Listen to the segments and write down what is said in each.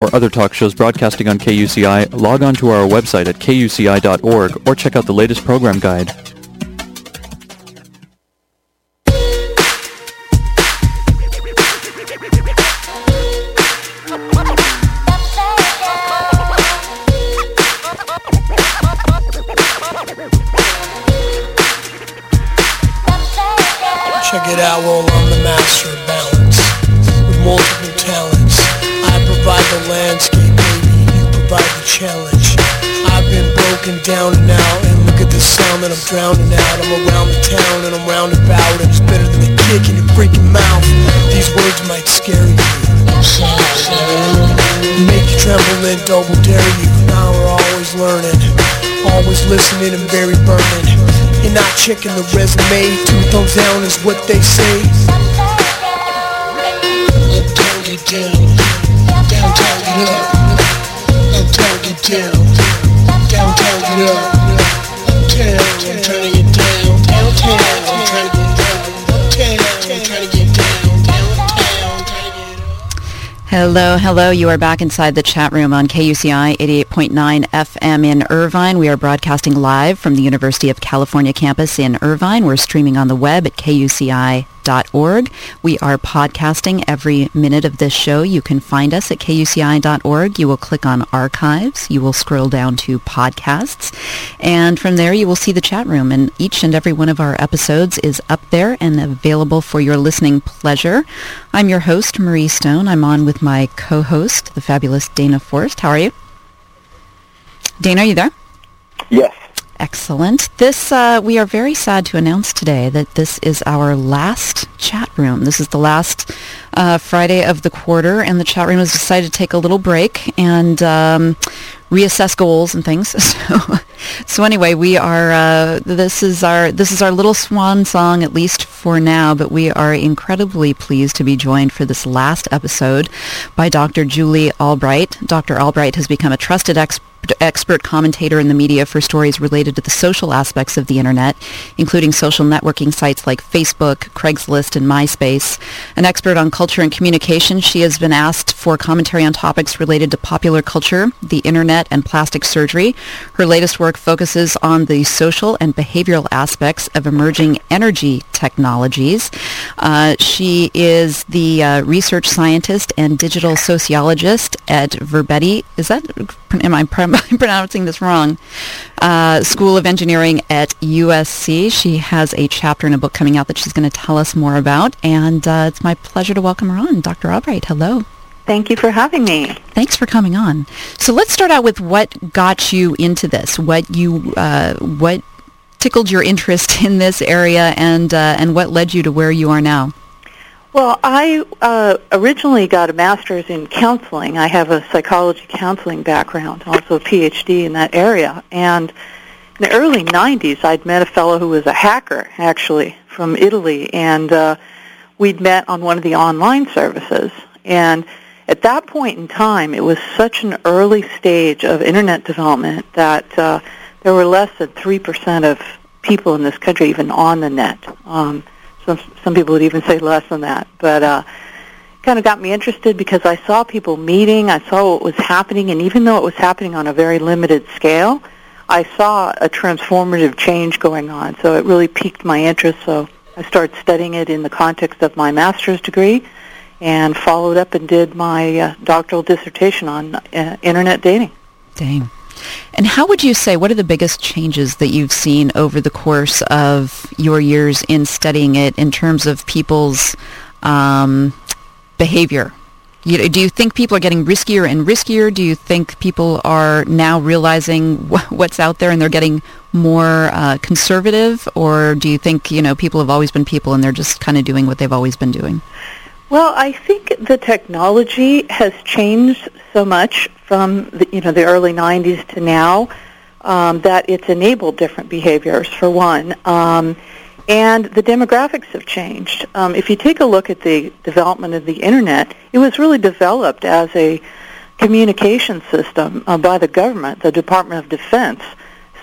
or other talk shows broadcasting on KUCI, log on to our website at kuci.org or check out the latest program guide. Checking the resume, two thumbs down is what they say. Hello, hello. You are back inside the chat room on KUCI 88.9 FM in Irvine. We are broadcasting live from the University of California campus in Irvine. We're streaming on the web at kuci.org. We are podcasting every minute of this show. You can find us at kuci.org. You will click on archives. You will scroll down to podcasts. And from there, you will see the chat room. And each and every one of our episodes is up there and available for your listening pleasure. I'm your host, Marrie Stone. I'm on with my co-host, the fabulous Dana Floris. How are you? Dana, are you there? Yes. Excellent. This uh, we are very sad to announce today that this is our last chat room. This is the last uh, Friday of the quarter, and the chat room has decided to take a little break and um, reassess goals and things. So, so anyway, we are. Uh, this is our this is our little swan song, at least for now. But we are incredibly pleased to be joined for this last episode by Dr. Julie Albright. Dr. Albright has become a trusted expert expert commentator in the media for stories related to the social aspects of the internet, including social networking sites like Facebook, Craigslist, and MySpace. An expert on culture and communication, she has been asked for commentary on topics related to popular culture, the internet, and plastic surgery. Her latest work focuses on the social and behavioral aspects of emerging energy technologies. Uh, she is the uh, research scientist and digital sociologist at Verbetti. Is that am I pr- pronouncing this wrong? Uh, School of Engineering at USC. She has a chapter in a book coming out that she's going to tell us more about, and uh, it's my pleasure to welcome her on, Dr. Albright. Hello. Thank you for having me. Thanks for coming on. So let's start out with what got you into this. What you uh, what tickled your interest in this area, and uh, and what led you to where you are now. Well, I uh, originally got a master's in counseling. I have a psychology counseling background, also a PhD in that area. And in the early 90s, I'd met a fellow who was a hacker, actually, from Italy, and uh, we'd met on one of the online services. And at that point in time, it was such an early stage of internet development that uh, there were less than 3% of people in this country even on the net. Um, some some people would even say less than that, but uh, kind of got me interested because I saw people meeting, I saw what was happening, and even though it was happening on a very limited scale, I saw a transformative change going on. So it really piqued my interest. So I started studying it in the context of my master's degree, and followed up and did my uh, doctoral dissertation on uh, internet dating. Dang. And how would you say, what are the biggest changes that you've seen over the course of your years in studying it in terms of people's um, behavior? You, do you think people are getting riskier and riskier? Do you think people are now realizing wh- what's out there and they're getting more uh, conservative? Or do you think, you know, people have always been people and they're just kind of doing what they've always been doing? Well, I think the technology has changed so much from the, you know the early 90s to now um, that it's enabled different behaviors for one, um, and the demographics have changed. Um, if you take a look at the development of the internet, it was really developed as a communication system uh, by the government, the Department of Defense,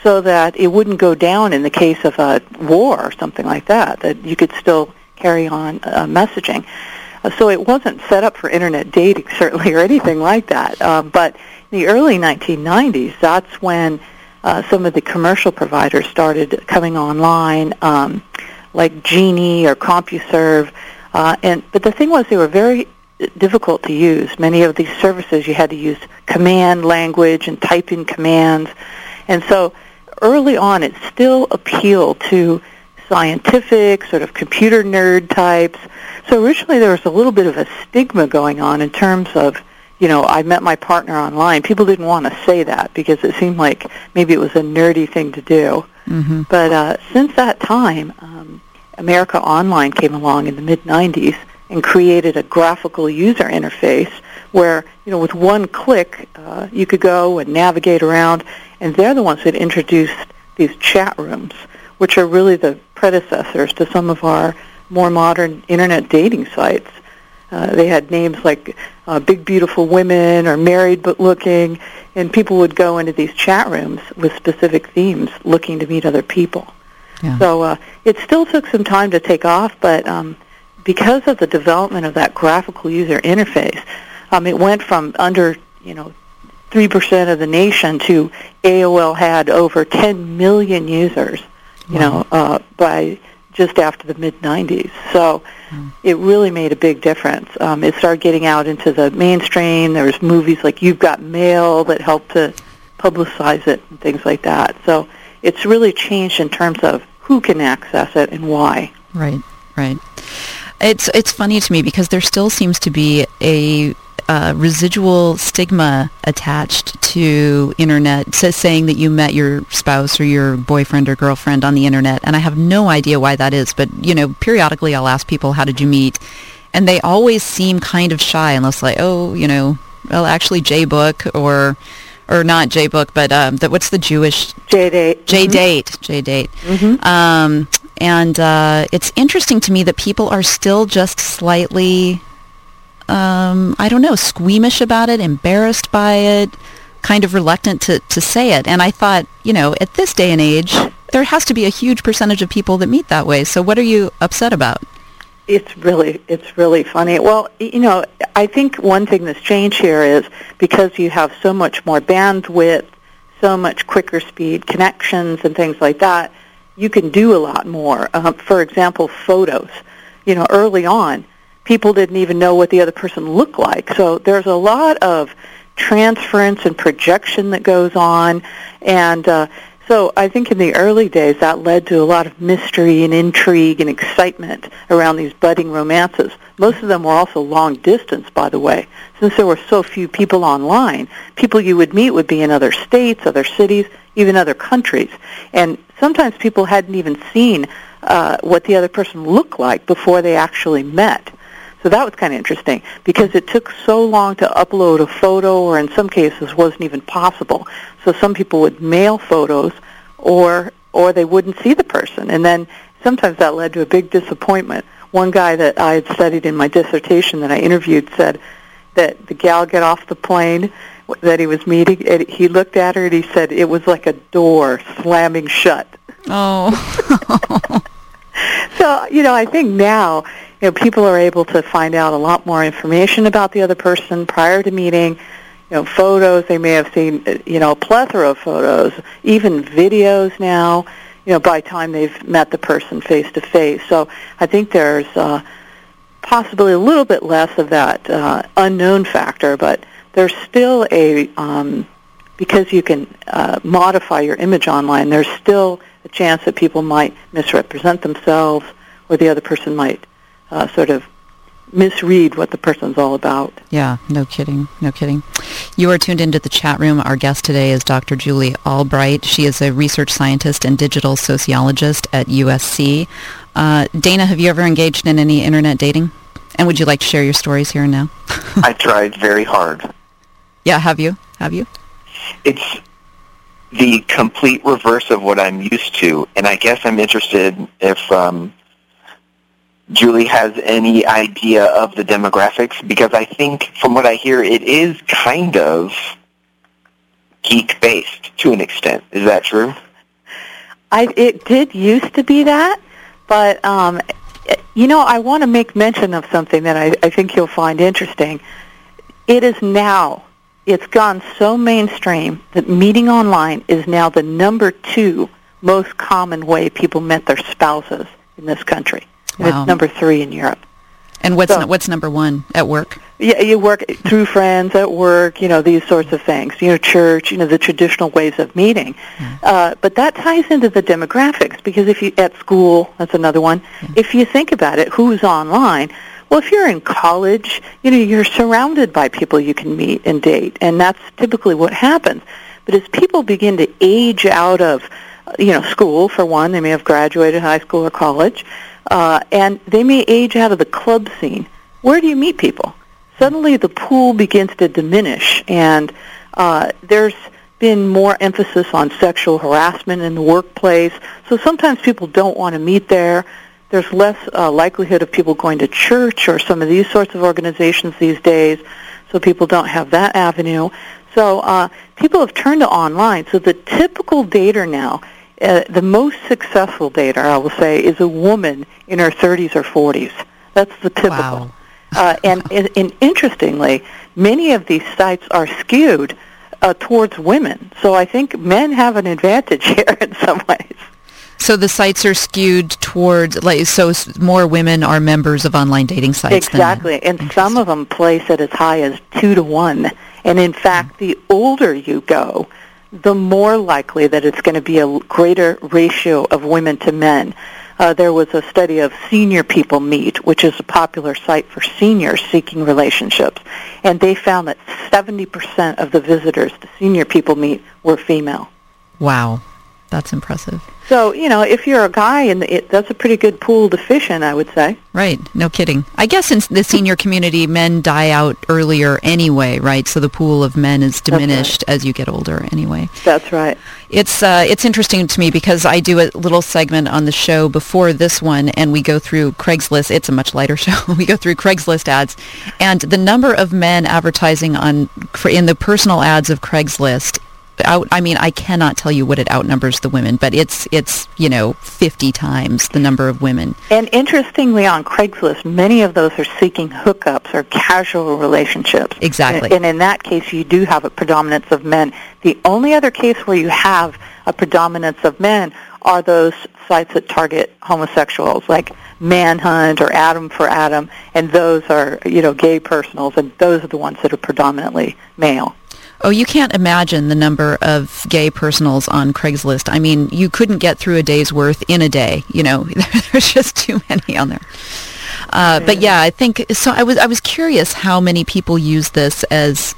so that it wouldn't go down in the case of a war or something like that. That you could still carry on uh, messaging. Uh, so it wasn't set up for internet dating, certainly, or anything like that. Um, but in the early 1990s, that's when uh, some of the commercial providers started coming online, um, like Genie or CompuServe. Uh, and but the thing was, they were very difficult to use. Many of these services you had to use command language and type in commands. And so early on it still appealed to scientific, sort of computer nerd types. So originally there was a little bit of a stigma going on in terms of, you know, I met my partner online. People didn't want to say that because it seemed like maybe it was a nerdy thing to do. Mm-hmm. But uh, since that time, um, America Online came along in the mid 90s and created a graphical user interface where, you know, with one click, uh, you could go and navigate around, and they're the ones that introduced these chat rooms, which are really the predecessors to some of our more modern internet dating sites. Uh, they had names like uh, Big Beautiful Women or Married But Looking, and people would go into these chat rooms with specific themes looking to meet other people. Yeah. So uh, it still took some time to take off, but um, because of the development of that graphical user interface, um, it went from under, you know, 3% of the nation to AOL had over 10 million users, you wow. know, uh, by just after the mid 90s. So mm. it really made a big difference. Um, it started getting out into the mainstream. There was movies like You've Got Mail that helped to publicize it and things like that. So it's really changed in terms of who can access it and why. Right, right. It's it's funny to me because there still seems to be a uh, residual stigma attached to internet saying that you met your spouse or your boyfriend or girlfriend on the internet and i have no idea why that is but you know periodically i'll ask people how did you meet and they always seem kind of shy unless like oh you know well actually j-book or or not j-book but um the, what's the jewish j-date j-date mm-hmm. j-date mm-hmm. um and uh, it's interesting to me that people are still just slightly, um, I don't know, squeamish about it, embarrassed by it, kind of reluctant to, to say it. And I thought, you know, at this day and age, there has to be a huge percentage of people that meet that way. So what are you upset about? It's really it's really funny. Well, you know, I think one thing that's changed here is because you have so much more bandwidth, so much quicker speed connections and things like that you can do a lot more. Uh, for example, photos. You know, early on, people didn't even know what the other person looked like. So there's a lot of transference and projection that goes on, and uh, so I think in the early days that led to a lot of mystery and intrigue and excitement around these budding romances. Most of them were also long distance, by the way. Since there were so few people online, people you would meet would be in other states, other cities, even other countries. And sometimes people hadn't even seen uh, what the other person looked like before they actually met. So that was kind of interesting because it took so long to upload a photo or in some cases wasn't even possible. So some people would mail photos or or they wouldn't see the person and then sometimes that led to a big disappointment. One guy that I had studied in my dissertation that I interviewed said that the gal got off the plane that he was meeting and he looked at her and he said it was like a door slamming shut. Oh. so, you know, I think now you know, people are able to find out a lot more information about the other person prior to meeting. You know, photos, they may have seen, you know, a plethora of photos, even videos now, you know, by the time they've met the person face to face. So I think there's uh, possibly a little bit less of that uh, unknown factor, but there's still a, um, because you can uh, modify your image online, there's still a chance that people might misrepresent themselves or the other person might uh, sort of misread what the person's all about. Yeah, no kidding, no kidding. You are tuned into the chat room. Our guest today is Dr. Julie Albright. She is a research scientist and digital sociologist at USC. Uh, Dana, have you ever engaged in any internet dating? And would you like to share your stories here and now? I tried very hard. Yeah, have you? Have you? It's the complete reverse of what I'm used to, and I guess I'm interested if um, Julie has any idea of the demographics because I think from what I hear it is kind of geek based to an extent. Is that true? I it did used to be that, but um You know, I want to make mention of something that I, I think you'll find interesting. It is now, it's gone so mainstream that meeting online is now the number two most common way people met their spouses in this country. Wow. it's number three in Europe. And what's So- n- what's number one at work? Yeah, you work through friends at work, you know, these sorts of things. You know, church, you know, the traditional ways of meeting. Uh, but that ties into the demographics because if you at school, that's another one. If you think about it, who's online? Well, if you're in college, you know, you're surrounded by people you can meet and date, and that's typically what happens. But as people begin to age out of, uh, you know, school for one, they may have graduated high school or college, uh, and they may age out of the club scene. Where do you meet people? Suddenly, the pool begins to diminish, and uh, there's been more emphasis on sexual harassment in the workplace. So sometimes people don't want to meet there. There's less uh, likelihood of people going to church or some of these sorts of organizations these days, so people don't have that avenue. So uh, people have turned to online. So the typical dater now, uh, the most successful dater, I will say, is a woman in her 30s or 40s. That's the typical. Wow. Uh, and, and, and interestingly, many of these sites are skewed uh, towards women. So I think men have an advantage here in some ways. So the sites are skewed towards like so more women are members of online dating sites. than- Exactly, and some of them place it as high as two to one. And in fact, the older you go, the more likely that it's going to be a greater ratio of women to men. Uh, there was a study of Senior People Meet, which is a popular site for seniors seeking relationships, and they found that 70% of the visitors to Senior People Meet were female. Wow, that's impressive. So, you know, if you're a guy, and it, that's a pretty good pool to fish in, I would say. Right, no kidding. I guess in the senior community, men die out earlier anyway, right? So the pool of men is right. diminished as you get older anyway. That's right. It's uh, it's interesting to me because I do a little segment on the show before this one, and we go through Craigslist. It's a much lighter show. we go through Craigslist ads, and the number of men advertising on in the personal ads of Craigslist. Out, I mean, I cannot tell you what it outnumbers the women, but it's it's you know fifty times the number of women. And interestingly, on Craigslist, many of those are seeking hookups or casual relationships. Exactly. And, and in that case, you do have a predominance of men. The only other case where you have a predominance of men are those sites that target homosexuals, like Manhunt or Adam for Adam, and those are, you know, gay personals, and those are the ones that are predominantly male. Oh, you can't imagine the number of gay personals on Craigslist. I mean, you couldn't get through a day's worth in a day. You know, there's just too many on there. Uh, but yeah, I think so. I was I was curious how many people use this as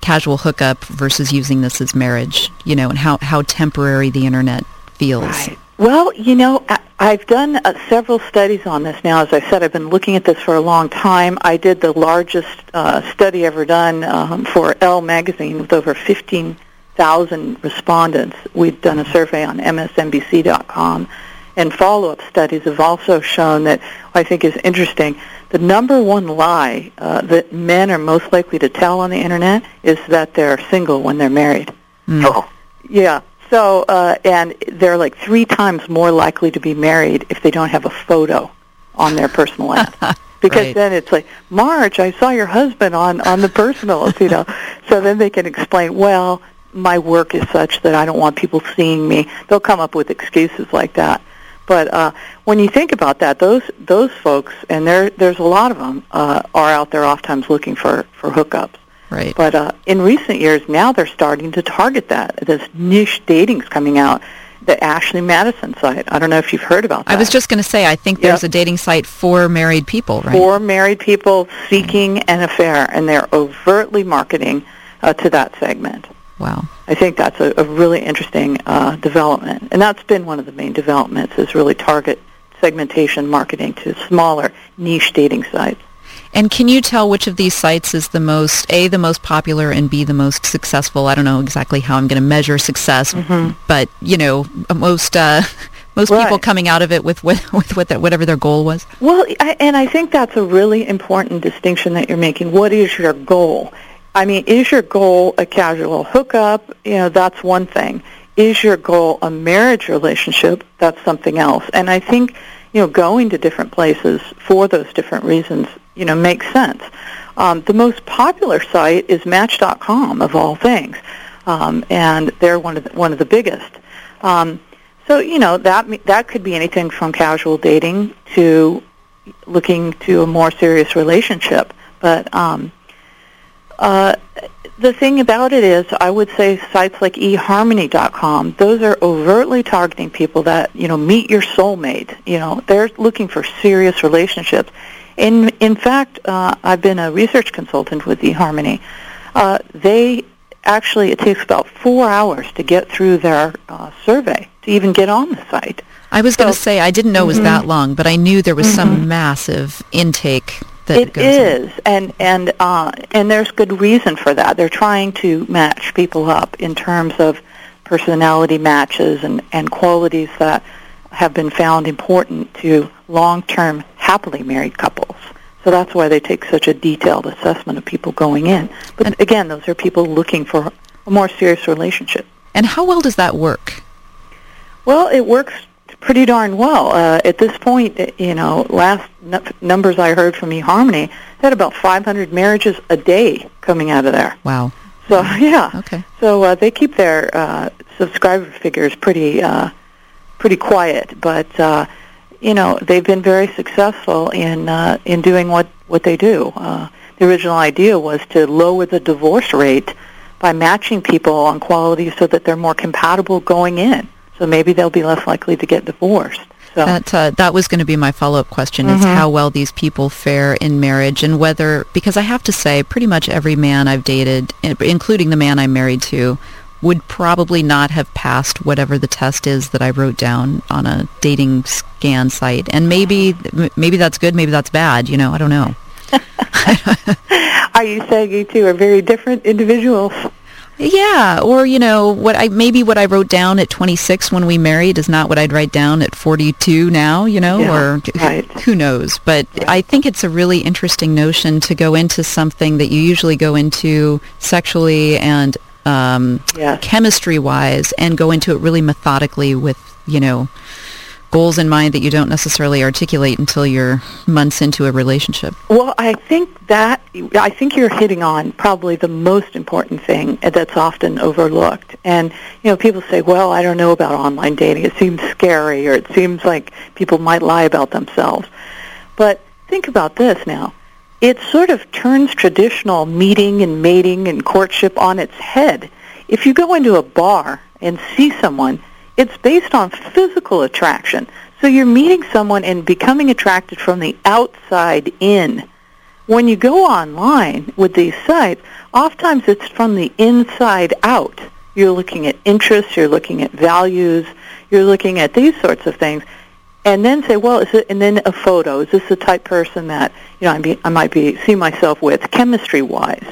casual hookup versus using this as marriage. You know, and how how temporary the internet feels. Well, you know, I've done uh, several studies on this now. As I said, I've been looking at this for a long time. I did the largest uh, study ever done um, for Elle magazine with over 15,000 respondents. We've done a survey on MSNBC.com, and follow-up studies have also shown that I think is interesting. The number one lie uh, that men are most likely to tell on the internet is that they're single when they're married. Oh, Yeah. So, uh, and they're like three times more likely to be married if they don't have a photo on their personal ad. Because Right. then it's like, Marge, I saw your husband on, on the personals, you know. so then they can explain, well, my work is such that I don't want people seeing me. They'll come up with excuses like that. But uh, when you think about that, those those folks, and there there's a lot of them, uh, are out there oftentimes looking for for hookups. Right. But uh, in recent years, now they're starting to target that. This niche dating's coming out, the Ashley Madison site. I don't know if you've heard about that. I was just going to say, I think there's Yep. a dating site for married people, right? for married people seeking an affair, and they're overtly marketing uh, to that segment. wow. I think that's a, a really interesting uh, development, and that's been one of the main developments is really target segmentation marketing to smaller niche dating sites. And can you tell which of these sites is the most, A, the most popular, and B, the most successful? I don't know exactly how I'm going to measure success, but, you know, most, uh, most people coming out of it with, with, with what whatever their goal was. Well, I, and I think that's a really important distinction that you're making. What is your goal? I mean, is your goal a casual hookup? You know, that's one thing. Is your goal a marriage relationship? That's something else. And I think you know, going to different places for those different reasons, you know, makes sense. Um, the most popular site is Match.com of all things, um, and they're one of the, one of the biggest. Um, so you know that that could be anything from casual dating to looking to a more serious relationship. But um, uh, the thing about it is, I would say sites like eHarmony.com, those are overtly targeting people that you know meet your soulmate. You know, they're looking for serious relationships. In in fact, uh, I've been a research consultant with eHarmony. Uh, they actually it takes about four hours to get through their uh, survey to even get on the site. I was so, going to say I didn't know it was mm-hmm. that long, but I knew there was mm-hmm. some massive intake that it is, and and uh, and there's good reason for that. They're trying to match people up in terms of personality matches and and qualities that have been found important to long-term happily married couples. So that's why they take such a detailed assessment of people going in. But and again, those are people looking for a more serious relationship. And how well does that work? Well, it works pretty darn well. Uh, at this point, you know, last n- numbers I heard from eHarmony they had about 500 marriages a day coming out of there. Wow. So yeah. Okay. So uh, they keep their uh, subscriber figures pretty uh, pretty quiet, but uh, you know they've been very successful in uh, in doing what what they do. Uh, the original idea was to lower the divorce rate by matching people on qualities so that they're more compatible going in. So maybe they'll be less likely to get divorced. So. That uh, that was going to be my follow up question: mm-hmm. is how well these people fare in marriage, and whether because I have to say, pretty much every man I've dated, including the man I'm married to, would probably not have passed whatever the test is that I wrote down on a dating scan site. And maybe maybe that's good, maybe that's bad. You know, I don't know. are you saying you two are very different individuals? Yeah, or you know, what I maybe what I wrote down at 26 when we married is not what I'd write down at 42 now, you know, yeah, or right. who knows. But right. I think it's a really interesting notion to go into something that you usually go into sexually and um, yes. chemistry wise and go into it really methodically with, you know, goals in mind that you don't necessarily articulate until you're months into a relationship? Well, I think that I think you're hitting on probably the most important thing that's often overlooked. And you know, people say, "Well, I don't know about online dating. It seems scary or it seems like people might lie about themselves." But think about this now it sort of turns traditional meeting and mating and courtship on its head. If you go into a bar and see someone, it's based on physical attraction. So you're meeting someone and becoming attracted from the outside in. When you go online with these sites, oftentimes it's from the inside out. You're looking at interests, you're looking at values, you're looking at these sorts of things and then say, well, is it, and then a photo. Is this the type person that you know I, be, I might be see myself with chemistry wise?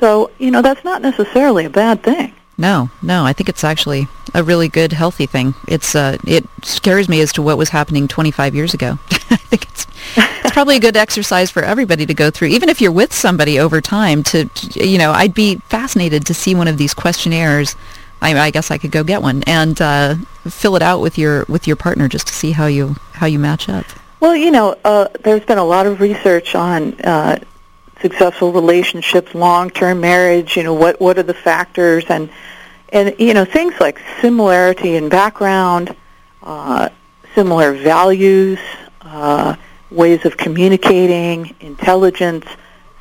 So you know that's not necessarily a bad thing. No, no, I think it's actually a really good, healthy thing. It's uh, it scares me as to what was happening 25 years ago. I think it's it's probably a good exercise for everybody to go through, even if you're with somebody over time. To, to you know, I'd be fascinated to see one of these questionnaires I, I guess I could go get one and uh, fill it out with your with your partner just to see how you how you match up. Well, you know, uh, there's been a lot of research on uh, successful relationships, long-term marriage. You know, what what are the factors and and you know things like similarity in background, uh, similar values, uh, ways of communicating, intelligence,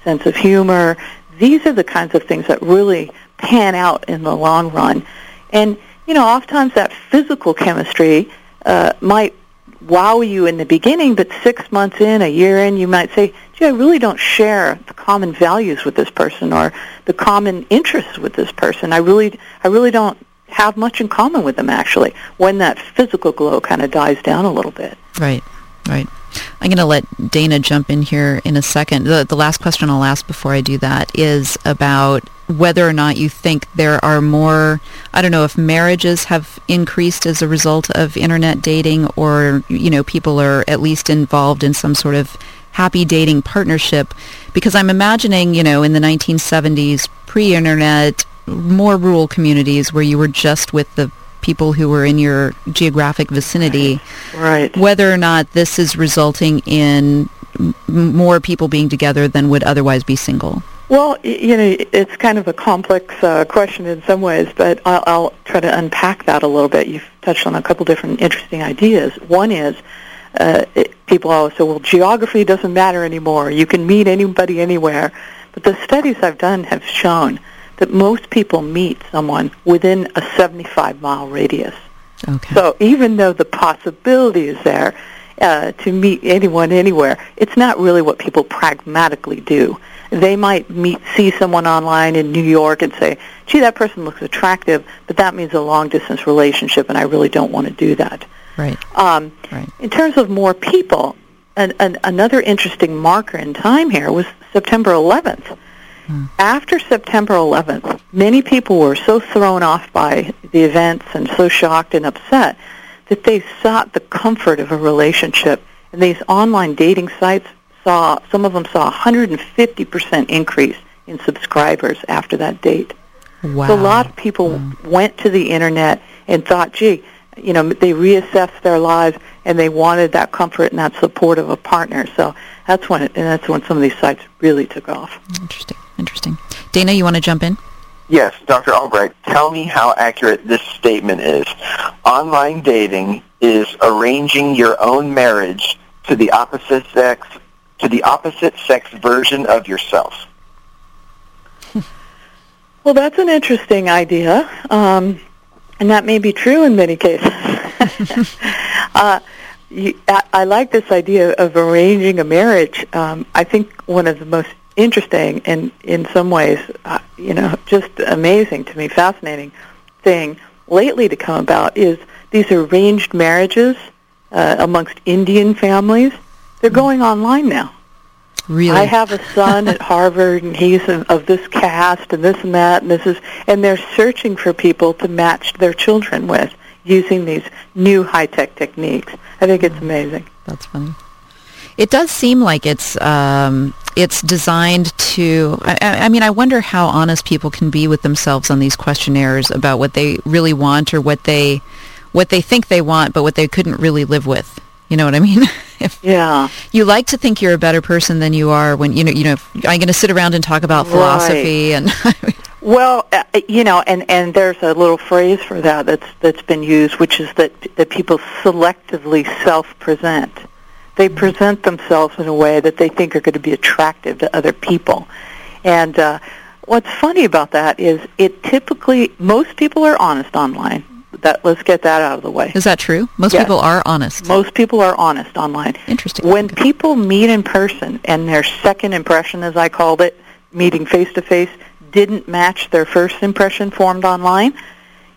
sense of humor. These are the kinds of things that really pan out in the long run. And, you know, oftentimes that physical chemistry uh, might wow you in the beginning, but six months in, a year in, you might say, gee, I really don't share the common values with this person or the common interests with this person. I really, I really don't have much in common with them, actually, when that physical glow kind of dies down a little bit. Right, right. I'm going to let Dana jump in here in a second. The, the last question I'll ask before I do that is about whether or not you think there are more, I don't know if marriages have increased as a result of internet dating or, you know, people are at least involved in some sort of happy dating partnership. Because I'm imagining, you know, in the 1970s, pre-internet, more rural communities where you were just with the people who were in your geographic vicinity, Right. whether or not this is resulting in m- more people being together than would otherwise be single. Well, you know, it's kind of a complex uh, question in some ways, but I'll, I'll try to unpack that a little bit. You've touched on a couple different interesting ideas. One is uh, it, people always say, well, geography doesn't matter anymore. You can meet anybody anywhere. But the studies I've done have shown that most people meet someone within a 75-mile radius. Okay. So even though the possibility is there uh, to meet anyone anywhere, it's not really what people pragmatically do. They might meet, see someone online in New York and say, "Gee, that person looks attractive," but that means a long-distance relationship, and I really don't want to do that. right. Um, Right. in terms of more people, an, an, another interesting marker in time here was September 11th. After September 11th, many people were so thrown off by the events and so shocked and upset that they sought the comfort of a relationship. And these online dating sites saw, some of them saw a 150% increase in subscribers after that date. Wow. So a lot of people went to the internet and thought, gee, you know, they reassessed their lives and they wanted that comfort and that support of a partner. So that's when it, and that's when some of these sites really took off. Interesting. Interesting. Dana, you want to jump in? Yes, Dr. Albright, tell me how accurate this statement is. Online dating is arranging your own marriage to the opposite sex to the opposite sex version of yourself. Well, that's an interesting idea, um, and that may be true in many cases. uh, you, I, I like this idea of arranging a marriage. Um, I think one of the most interesting and, in some ways, uh, you know, just amazing to me, fascinating thing lately to come about is these arranged marriages uh, amongst Indian families. They're going online now. Really? I have a son at Harvard, and he's of, of this cast, and this and that, and this is, and they're searching for people to match their children with using these new high-tech techniques. I think it's amazing. That's funny. It does seem like it's um, it's designed to. I I mean, I wonder how honest people can be with themselves on these questionnaires about what they really want or what they what they think they want, but what they couldn't really live with. You know what I mean? if Yeah. you like to think you're a better person than you are, when you know, you know, I'm going to sit around and talk about philosophy and. Well, uh, you know, and and there's a little phrase for that that's that's been used, which is that that people selectively self-present. They present themselves in a way that they think are going to be attractive to other people. And uh, what's funny about that is it typically most people are honest online. That let's get that out of the way. Is that true? Most Yes. people are honest. Most people are honest online. Interesting. When people meet in person and their second impression, as I called it, meeting face to face, didn't match their first impression formed online,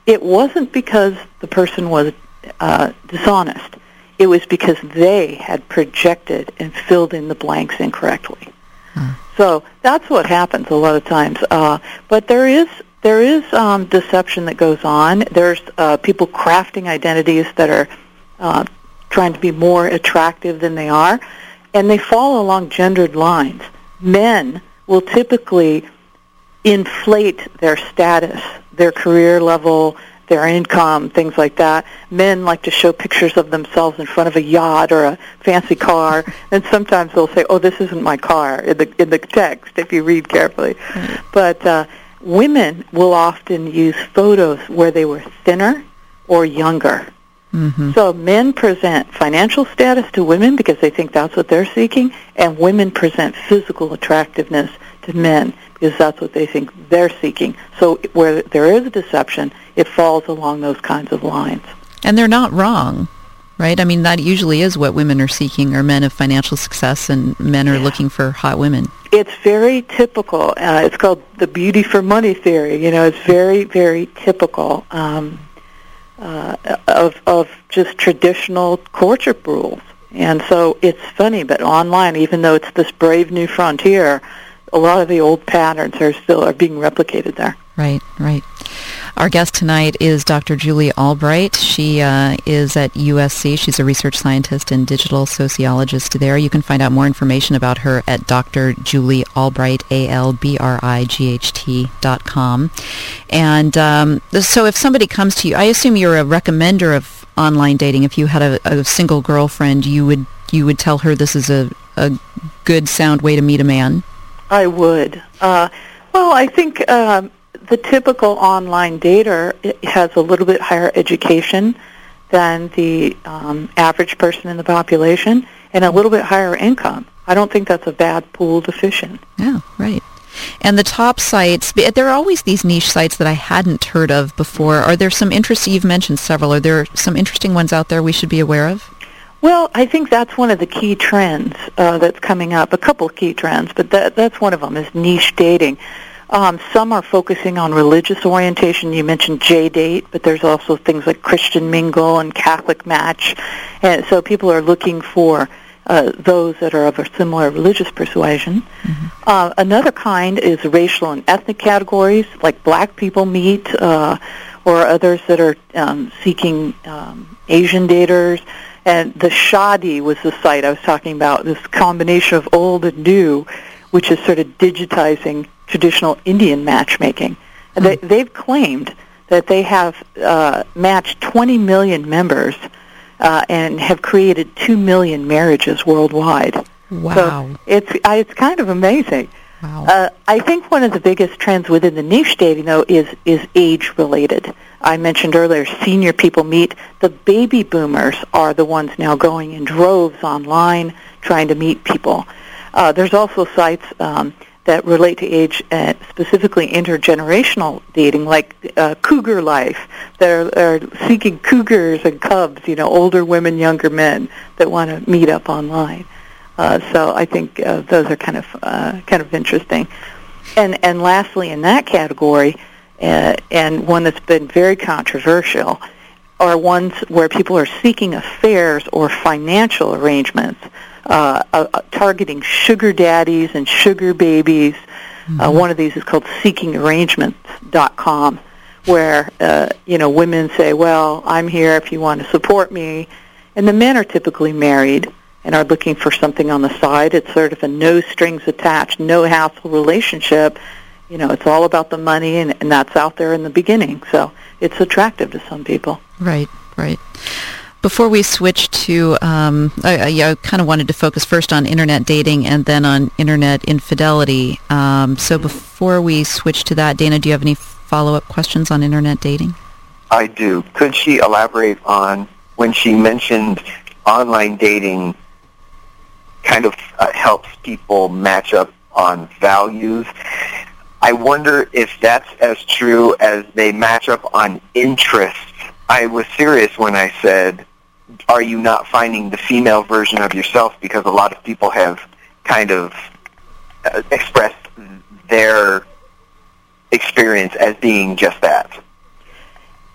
it wasn't because the person was uh, dishonest. It was because they had projected and filled in the blanks incorrectly. So that's what happens a lot of times. Uh, but there is there is um, deception that goes on. There's uh, people crafting identities that are uh, trying to be more attractive than they are, and they fall along gendered lines. Men will typically inflate their status, their career level, their income, things like that. Men like to show pictures of themselves in front of a yacht or a fancy car, and sometimes they'll say, "Oh, this isn't my car" in the in the text if you read carefully. But uh, women will often use photos where they were thinner or younger. Mm-hmm. So men present financial status to women because they think that's what they're seeking, and women present physical attractiveness to men because that's what they think they're seeking. So where there is a deception, it falls along those kinds of lines. And they're not wrong, right? I mean, that usually is what women are seeking, are men of financial success, and men are looking for hot women. It's very typical. Uh, it's called the beauty for money theory. You know, it's very, very typical um, uh, of of just traditional courtship rules. And so it's funny, but online, even though it's this brave new frontier, a lot of the old patterns are still are being replicated there. Right, right. Our guest tonight is Dr. Julie Albright. She uh, is at USC. She's a research scientist and digital sociologist there. You can find out more information about her at Dr. Julie Albright, A-L-B-R-I-G-H-T dot com. And um, so if somebody comes to you, I assume you're a recommender of online dating. If you had a, a single girlfriend, you would you would tell her this is a, a good, sound way to meet a man. I would. Uh, well, I think um, the typical online dater has a little bit higher education than the um, average person in the population and a little bit higher income. I don't think that's a bad pool to fish in. Yeah, right. And the top sites, there are always these niche sites that I hadn't heard of before. Are there some interesting, you've mentioned several, are there some interesting ones out there we should be aware of? Well, I think that's one of the key trends uh, that's coming up. A couple of key trends, but that, that's one of them is niche dating. Um, some are focusing on religious orientation. You mentioned J date, but there's also things like Christian Mingle and Catholic Match. And so people are looking for uh, those that are of a similar religious persuasion. Mm-hmm. Uh, another kind is racial and ethnic categories, like black people meet, uh, or others that are um, seeking um, Asian daters. And the Shaadi was the site I was talking about, this combination of old and new, which is sort of digitizing traditional Indian matchmaking. And they, hmm. they've claimed that they have uh, matched 20 million members uh, and have created 2 million marriages worldwide. Wow. So it's, uh, it's kind of amazing. Wow. Uh, I think one of the biggest trends within the niche dating, though, is, is age-related. I mentioned earlier, senior people meet. The baby boomers are the ones now going in droves online trying to meet people. Uh, there's also sites um, that relate to age, uh, specifically intergenerational dating, like uh, Cougar Life. They're, are seeking cougars and cubs, you know, older women, younger men that want to meet up online. Uh, so I think uh, those are kind of uh, kind of interesting. And and lastly, in that category, uh, and one that's been very controversial, are ones where people are seeking affairs or financial arrangements uh, uh, targeting sugar daddies and sugar babies. Uh, mm-hmm. Uh, one of these is called SeekingArrangements.com, where uh, you know women say, "Well, I'm here if you want to support me," and the men are typically married and are looking for something on the side. It's sort of a no strings attached, no hassle relationship. You know, it's all about the money, and, and that's out there in the beginning. So it's attractive to some people. Right, right. Before we switch to, um, I, I kind of wanted to focus first on internet dating and then on internet infidelity. Um, so before we switch to that, Dana, do you have any follow-up questions on internet dating? I do. Could she elaborate on when she mentioned online dating kind of uh, helps people match up on values? I wonder if that's as true as they match up on interests. I was serious when I said are you not finding the female version of yourself? Because a lot of people have kind of uh, expressed their experience as being just that.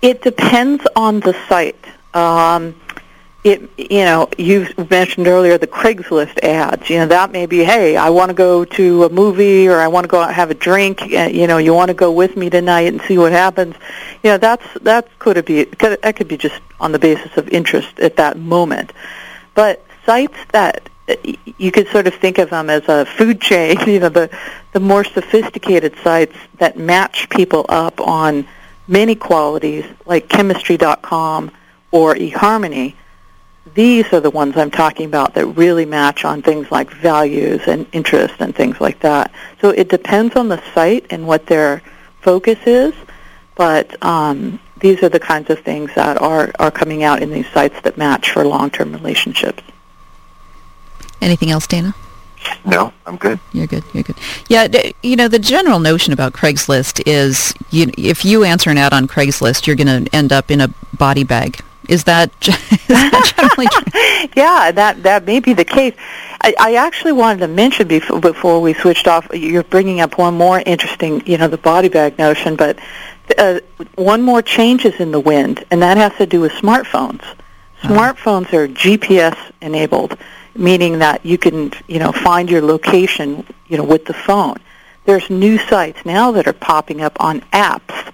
It depends on the site. Um, it you know you mentioned earlier the Craigslist ads. You know that may be hey I want to go to a movie or I want to go out and have a drink. Uh, you know you want to go with me tonight and see what happens. You know that's that could be that could be just on the basis of interest at that moment. But sites that uh, you could sort of think of them as a food chain. You know the the more sophisticated sites that match people up on many qualities like Chemistry.com or eHarmony these are the ones I'm talking about that really match on things like values and interest and things like that. So it depends on the site and what their focus is, but um, these are the kinds of things that are, are coming out in these sites that match for long-term relationships. Anything else, Dana? No, I'm good. You're good. You're good. Yeah, you know, the general notion about Craigslist is you, if you answer an ad on Craigslist, you're going to end up in a body bag is that, is that generally true? yeah, that that may be the case. I, I actually wanted to mention before, before we switched off. You're bringing up one more interesting, you know, the body bag notion, but uh, one more change is in the wind, and that has to do with smartphones. Uh-huh. Smartphones are GPS enabled, meaning that you can, you know, find your location, you know, with the phone. There's new sites now that are popping up on apps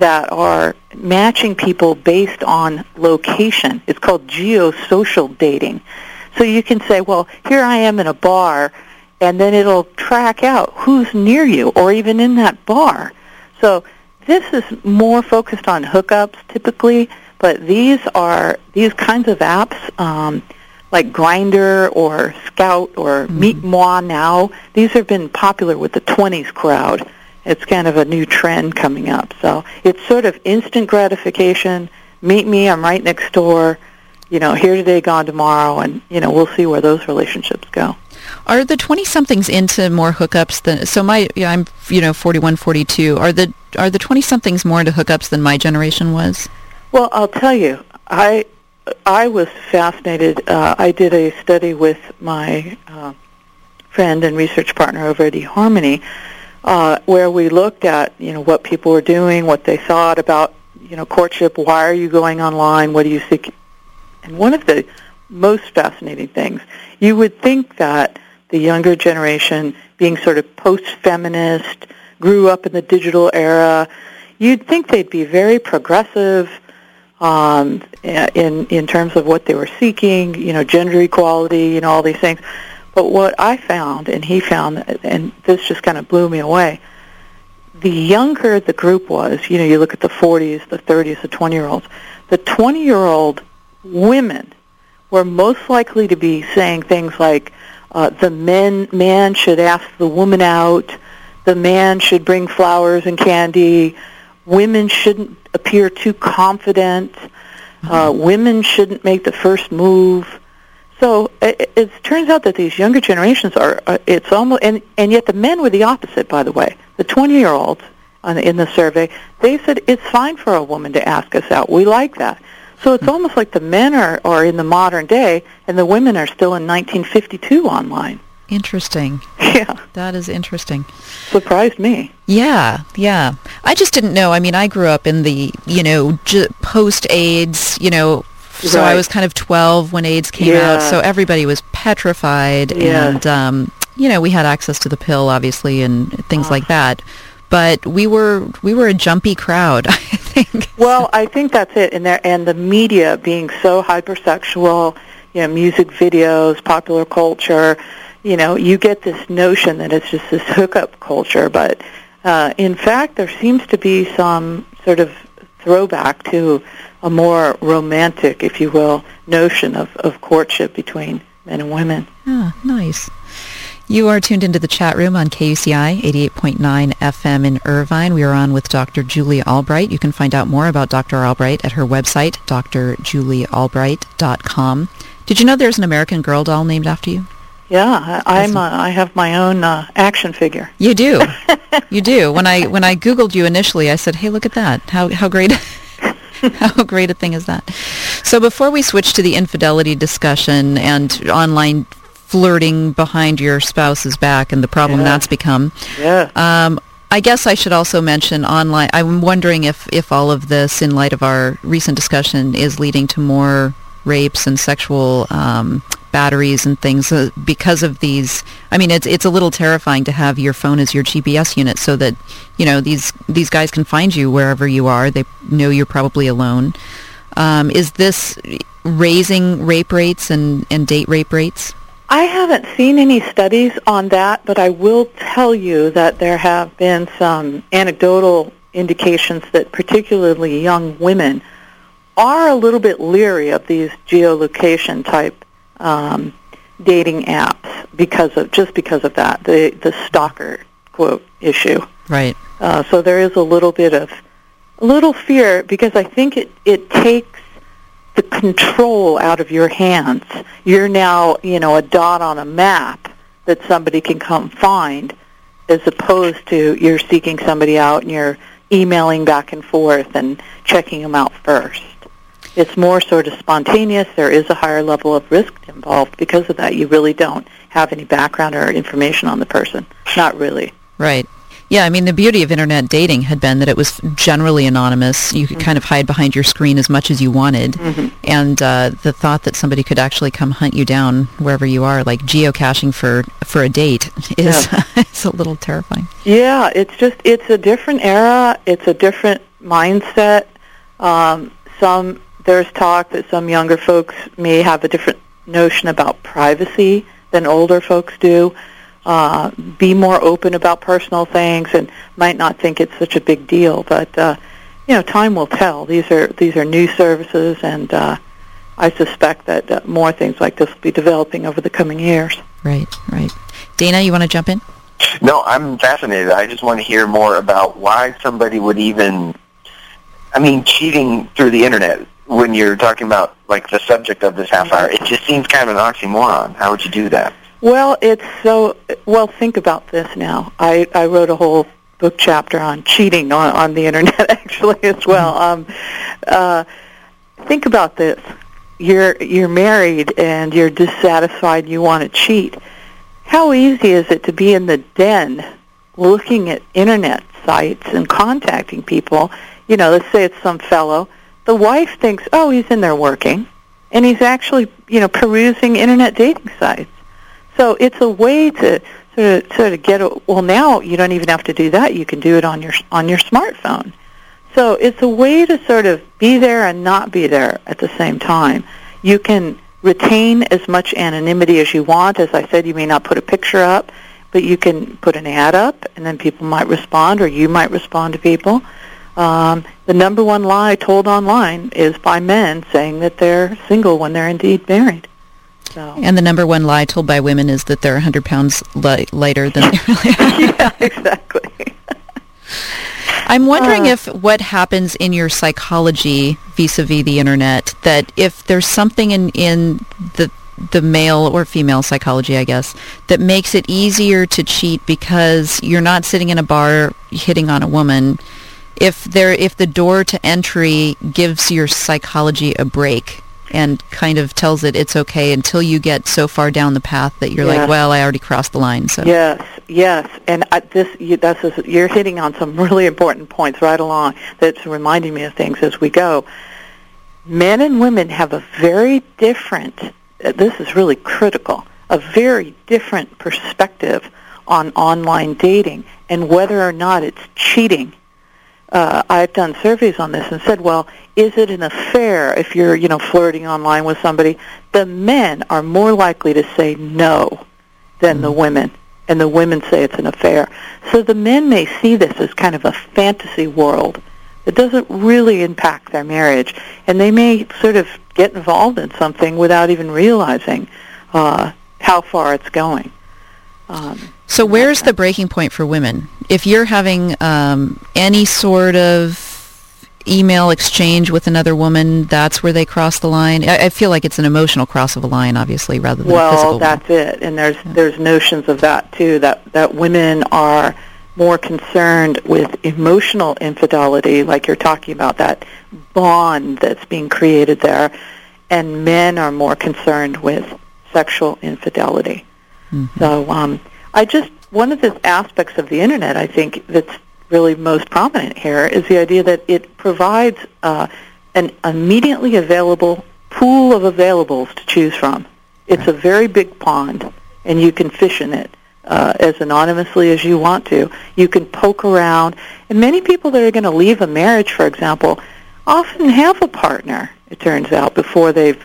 that are matching people based on location. It's called geosocial dating. So you can say, well, here I am in a bar, and then it'll track out who's near you or even in that bar. So this is more focused on hookups typically, but these are these kinds of apps um, like Grindr or Skout or Mm-hmm. Meet Moi now. These have been popular with the 20s crowd. It's kind of a new trend coming up. So it's sort of instant gratification. Meet me, I'm right next door. You know, here today, gone tomorrow, and you know, we'll see where those relationships go. Are the 20-somethings into more hookups than... So my... Yeah, I'm, you know, 41, 42. Are the are the 20-somethings more into hookups than my generation was? Well, I'll tell you, I I was fascinated. Uh, I did a study with my uh, friend and research partner over at eHarmony, uh, where we looked at you know what people were doing, what they thought about you know courtship. Why are you going online? What do you seek? And one of the most fascinating things, you would think that the younger generation, being sort of post-feminist, grew up in the digital era, you'd think they'd be very progressive um, in in terms of what they were seeking, you know, gender equality, you know, all these things. But what I found, and he found, and this just kind of blew me away, the younger the group was, you know, you look at the 40s, the 30s, the 20-year-olds, the 20-year-old women were most likely to be saying things like, uh, the men, man should ask the woman out, the man should bring flowers and candy, women shouldn't appear too confident, uh, women shouldn't make the first move. So it, it turns out that these younger generations are, uh, it's almost, and, and yet the men were the opposite, by the way. The 20-year-olds on, in the survey, they said it's fine for a woman to ask us out. We like that. So it's almost like the men are, are in the modern day and the women are still in 1952 online. Interesting. Yeah, That is interesting. surprised me. Yeah, yeah. I just didn't know. I mean, I grew up in the, you know, j- post-AIDS, you know, so I was kind of 12 when AIDS came Yeah. out, so everybody was petrified Yeah. and um, you know, we had access to the pill obviously and things Ah. like that. But we were we were a jumpy crowd, I think. Well, I think that's it. And there, and the media being so hypersexual, you know, music videos, popular culture, you know, you get this notion that it's just this hookup culture. But uh, in fact, there seems to be some sort of throwback to a more romantic, if you will, notion of, of courtship between men and women. Ah, nice. You are tuned into the chat room on KUCI 88.9 FM in Irvine. We are on with Dr. Julie Albright. You can find out more about Dr. Albright at her website, drjuliealbright.com. Did you know there's an American Girl doll named after you? Yeah, I, I'm. Uh, I have my own uh, action figure. You do. you do. When I when I googled you initially, I said, "Hey, look at that. How how great how great a thing is that?" So before we switch to the infidelity discussion and online flirting behind your spouse's back and the problem Yeah. that's become, Yeah. um, I guess I should also mention online. I'm wondering if if all of this, in light of our recent discussion, is leading to more rapes and sexual um, batteries and things uh, because of these. I mean, it's it's a little terrifying to have your phone as your GPS unit, so that you know these these guys can find you wherever you are. They know you're probably alone. Um, is this raising rape rates and, and date rape rates? I haven't seen any studies on that, but I will tell you that there have been some anecdotal indications that particularly young women are a little bit leery of these geolocation type um, dating apps because of just because of that the the stalker quote issue. Right. Uh, so there is a little bit of a little fear because I think it it takes the control out of your hands. You're now, you know, a dot on a map that somebody can come find as opposed to you're seeking somebody out and you're emailing back and forth and checking them out first. It's more sort of spontaneous. There is a higher level of risk involved because of that. You really don't have any background or information on the person. Not really. Right. Yeah, I mean, the beauty of internet dating had been that it was generally anonymous. You could kind of hide behind your screen as much as you wanted. And uh, the thought that somebody could actually come hunt you down wherever you are, like geocaching for, for a date, is, is a little terrifying. Yeah, it's just it's a different era. It's a different mindset. Um, some there's talk that some younger folks may have a different notion about privacy than older folks do. uh, be more open about personal things and might not think it's such a big deal. But uh, you know, time will tell. These are these are new services, and uh, I suspect that uh, more things like this will be developing over the coming years. Right, right. Dana, you want to jump in? No, I'm fascinated. I just want to hear more about why somebody would even, I mean, cheating through the internet when you're talking about like the subject of this half hour. It just seems kind of an oxymoron. How would you do that? Well, it's so. Well, think about this now. I I wrote a whole book chapter on cheating on on the internet actually as well. Um, uh, think about this. You're you're married and you're dissatisfied. You want to cheat. How easy is it to be in the den looking at internet sites and contacting people? You know, let's say it's some fellow. The wife thinks, oh, he's in there working, and he's actually, you know, perusing internet dating sites. So it's a way to sort of sort of get. A, well, now you don't even have to do that. You can do it on your on your smartphone. So it's a way to sort of be there and not be there at the same time. You can retain as much anonymity as you want. As I said, you may not put a picture up, but you can put an ad up, and then people might respond, or you might respond to people. Um, the number one lie told online is by men saying that they're single when they're indeed married. So. And the number one lie told by women is that they're 100 pounds li- lighter than they really are. yeah, exactly. I'm wondering uh, if what happens in your psychology vis-a-vis the internet, that if there's something in, in the the male or female psychology, I guess, that makes it easier to cheat because you're not sitting in a bar hitting on a woman. If there, if the door to entry gives your psychology a break, and kind of tells it it's okay until you get so far down the path that you're yes. like, well, I already crossed the line. So yes, yes, and I, this you, that's a, you're hitting on some really important points right along. That's reminding me of things as we go. Men and women have a very different. Uh, this is really critical. A very different perspective on online dating and whether or not it's cheating uh, I've done surveys on this and said, well, is it an affair if you're, you know, flirting online with somebody? The men are more likely to say no than mm-hmm. the women, and the women say it's an affair. So the men may see this as kind of a fantasy world that doesn't really impact their marriage, and they may sort of get involved in something without even realizing uh, how far it's going. Um, so where's the breaking point for women? If you're having um, any sort of email exchange with another woman, that's where they cross the line. I, I, feel like it's an emotional cross of a line, obviously, rather than well, a physical. Well, that's one. it. And there's yeah. there's notions of that too. That that women are more concerned with emotional infidelity, like you're talking about that bond that's being created there, and men are more concerned with sexual infidelity. Mm-hmm. So um, I just one of the aspects of the internet I think that's really most prominent here is the idea that it provides uh, an immediately available pool of availables to choose from. It's a very big pond, and you can fish in it uh, as anonymously as you want to. You can poke around, and many people that are going to leave a marriage, for example, often have a partner. It turns out before they've,